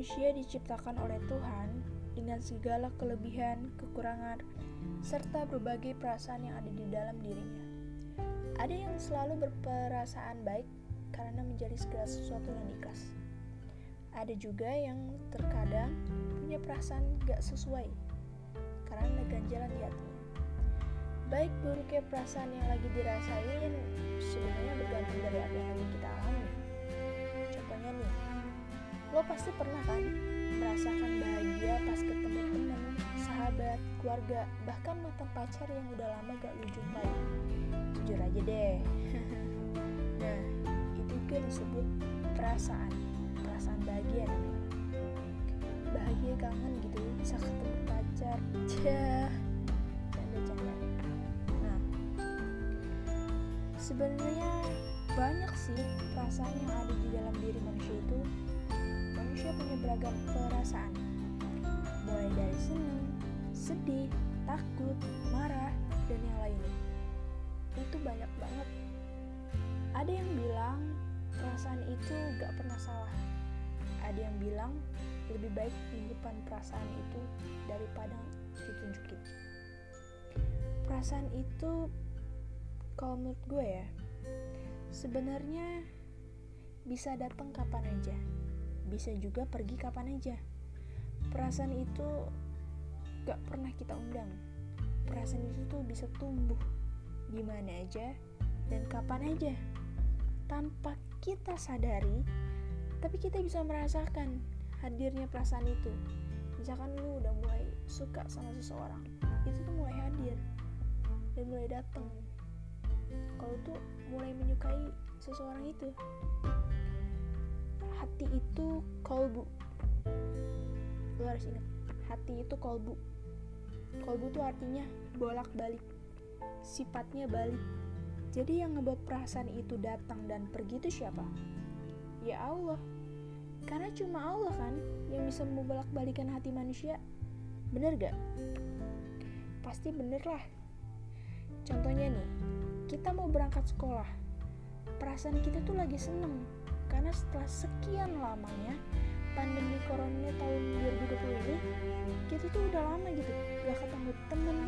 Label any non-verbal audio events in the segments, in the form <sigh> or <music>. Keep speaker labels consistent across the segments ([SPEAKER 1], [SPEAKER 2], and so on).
[SPEAKER 1] Manusia diciptakan oleh Tuhan dengan segala kelebihan, kekurangan, serta berbagai perasaan yang ada di dalam dirinya. Ada yang selalu berperasaan baik karena menjadi segala sesuatu yang ikhlas. Ada juga yang terkadang punya perasaan gak sesuai karena ganjalan di hatinya. Baik buruknya perasaan yang lagi dirasain sebenarnya pasti pernah kan merasakan bahagia pas ketemu temen, sahabat, keluarga, bahkan mantan pacar yang udah lama gak lu jumpai. Jujur aja deh. <laughs> nah, itu juga disebut perasaan, perasaan bahagia namanya. Bahagia kangen gitu, bisa ketemu pacar. Cah, canda-canda. Nah, sebenarnya banyak sih perasaan yang ada di dalam diri manusia itu manusia punya beragam perasaan. Mulai dari senang, sedih, takut, marah, dan yang lainnya. Itu banyak banget. Ada yang bilang perasaan itu gak pernah salah. Ada yang bilang lebih baik menyimpan perasaan itu daripada ditunjukin. Perasaan itu kalau menurut gue ya sebenarnya bisa datang kapan aja bisa juga pergi kapan aja. Perasaan itu gak pernah kita undang. Perasaan itu tuh bisa tumbuh di mana aja dan kapan aja. Tanpa kita sadari tapi kita bisa merasakan hadirnya perasaan itu. Misalkan lu udah mulai suka sama seseorang itu tuh mulai hadir dan mulai datang kalau tuh mulai menyukai seseorang itu hati itu kolbu. Lo harus ingat hati itu kolbu. Kolbu tuh artinya bolak balik sifatnya balik. Jadi yang ngebuat perasaan itu datang dan pergi itu siapa? Ya Allah. Karena cuma Allah kan yang bisa membolak balikan hati manusia. Bener gak? Pasti bener lah. Contohnya nih kita mau berangkat sekolah perasaan kita tuh lagi seneng karena setelah sekian lamanya pandemi corona tahun 2020 ini kita tuh udah lama gitu gak ketemu temen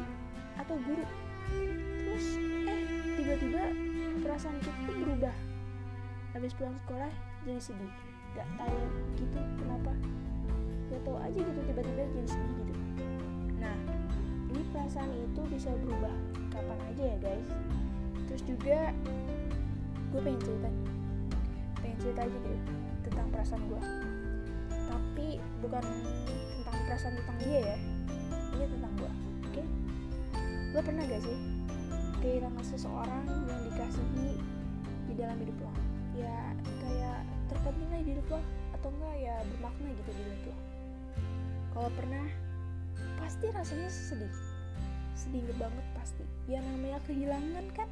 [SPEAKER 1] atau guru. Terus eh tiba-tiba perasaan kita berubah. Habis pulang sekolah jadi sedih. Gak tahu gitu kenapa. Gak tahu aja gitu tiba-tiba jadi sedih gitu. Nah ini perasaan itu bisa berubah kapan aja ya guys. Terus juga gue pengen cerita pengen cerita aja gitu tentang perasaan gue tapi bukan tentang perasaan tentang dia ya ini tentang gue oke? Okay? lo pernah gak sih kehilangan seseorang yang dikasihi di dalam hidup lo? Ya kayak terpenting di hidup lo atau enggak ya bermakna gitu di hidup lo. Kalau pernah pasti rasanya sedih. Sedih banget pasti. Ya namanya kehilangan kan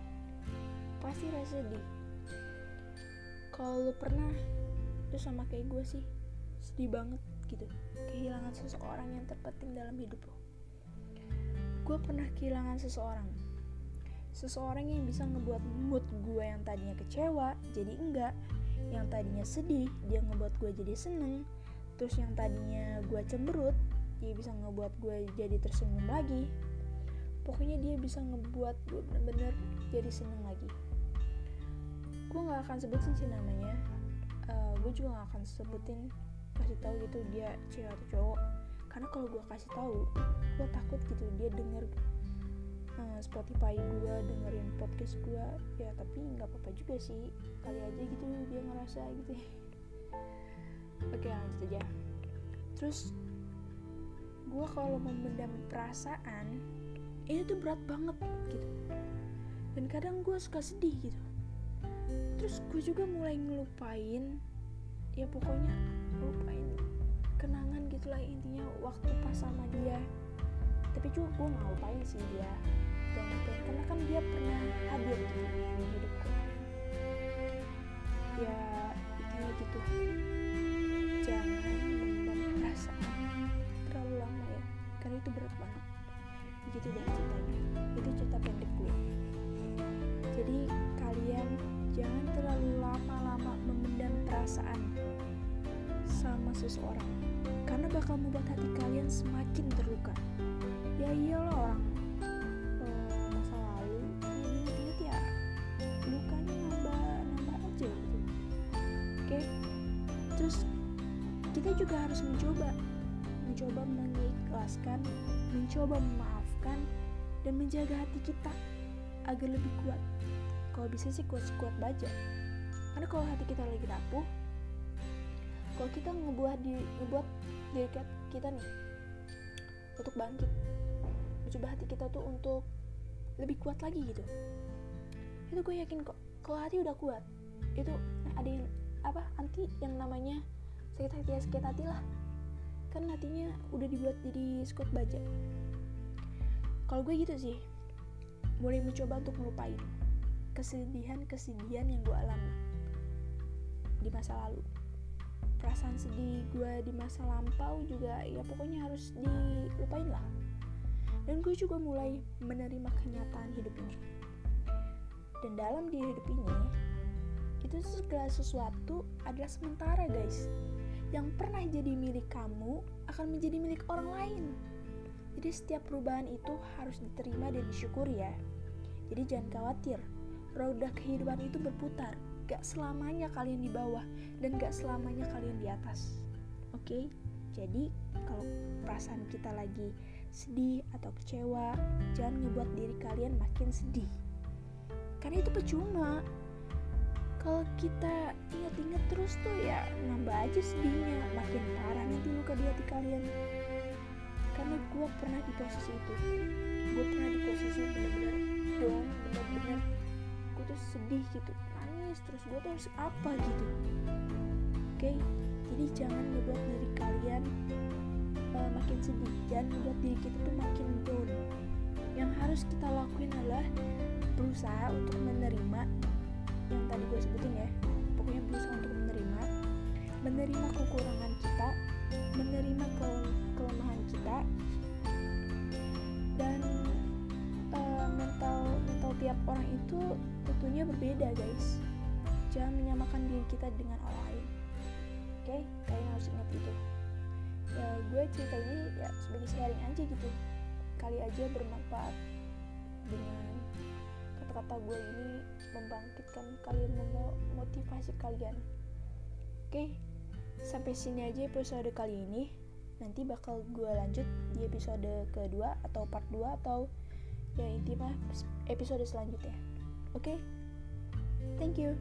[SPEAKER 1] pasti rasa sedih kalau lo pernah itu sama kayak gue sih. Sedih banget gitu. Kehilangan seseorang yang terpenting dalam hidup lo gue pernah kehilangan seseorang. Seseorang yang bisa ngebuat mood gue yang tadinya kecewa jadi enggak. Yang tadinya sedih dia ngebuat gue jadi seneng. Terus yang tadinya gue cemberut dia bisa ngebuat gue jadi tersenyum lagi. Pokoknya dia bisa ngebuat gue bener-bener jadi seneng lagi gue nggak akan sebutin sih namanya. Uh, gue juga nggak akan sebutin kasih tahu gitu dia cewek atau cowok. Karena kalau gue kasih tahu gue takut gitu dia denger uh, Spotify gue dengerin podcast gue ya tapi nggak apa-apa juga sih. Kali aja gitu dia ngerasa gitu. <laughs> Oke lanjut aja. Terus gue kalau memendam perasaan ini tuh berat banget gitu. Dan kadang gue suka sedih gitu terus gue juga mulai ngelupain ya pokoknya ngelupain kenangan gitulah intinya waktu pas sama dia. Tapi juga gue nggak lupain sih dia. Gak lupain karena kan dia pernah hadir gitu di hidupku. Ya intinya gitu. Jangan memendam perasaan terlalu lama ya karena itu berat banget. Gitu deh ceritanya. Itu cerita pendek gue jadi kalian jangan terlalu lama-lama memendam perasaan sama seseorang karena bakal membuat hati kalian semakin terluka. Ya iyalah orang eh, masa lalu ya nambah nambah aja gitu. Oke? Terus kita juga harus mencoba mencoba mengikhlaskan mencoba memaafkan dan menjaga hati kita agar lebih kuat kalau bisa sih kuat kuat baja. Karena kalau hati kita lagi rapuh kalau kita ngebuat di ngebuat diri kita nih untuk bangkit mencoba hati kita tuh untuk lebih kuat lagi gitu. Itu gue yakin kok kalau hati udah kuat itu ada yang apa anti yang namanya sakit hati ya sakit hati lah. Kan hatinya udah dibuat jadi squat baja. Kalau gue gitu sih boleh mencoba untuk melupain kesedihan-kesedihan yang gue alami di masa lalu. Perasaan sedih gue di masa lampau juga ya pokoknya harus dilupain lah. Dan gue juga mulai menerima kenyataan hidup ini. Dan dalam di hidup ini itu segala sesuatu adalah sementara guys. Yang pernah jadi milik kamu akan menjadi milik orang lain. Jadi setiap perubahan itu harus diterima dan disyukuri ya. Jadi jangan khawatir roda kehidupan itu berputar. Gak selamanya kalian di bawah dan gak selamanya kalian di atas. Oke? Okay? jadi kalau perasaan kita lagi sedih atau kecewa jangan ngebuat diri kalian makin sedih. Karena itu percuma. Kalau kita ingat-ingat terus tuh ya nambah aja sedihnya. Makin parah nanti luka di hati kalian. Karena gue pernah di posisi itu. Gue pernah di posisi tuh sedih gitu nangis terus gue tuh harus apa gitu. Oke jadi jangan membuat diri kalian uh, makin sedih. Jangan membuat diri kita tuh makin down. Yang harus kita lakuin adalah berusaha untuk menerima yang tadi gue sebutin ya. Pokoknya berusaha untuk menerima menerima kekurangan kita menerima ke kelemahan kita dan orang itu tentunya berbeda guys jangan menyamakan diri kita dengan orang lain oke okay? kalian harus ingat itu ya gue cerita ini ya sebagai sharing aja gitu kali aja bermanfaat dengan kata-kata gue ini membangkitkan kalian memotivasi kalian oke okay? sampai sini aja episode kali ini nanti bakal gue lanjut di episode kedua atau part 2 atau ya intinya episode selanjutnya oke okay? thank you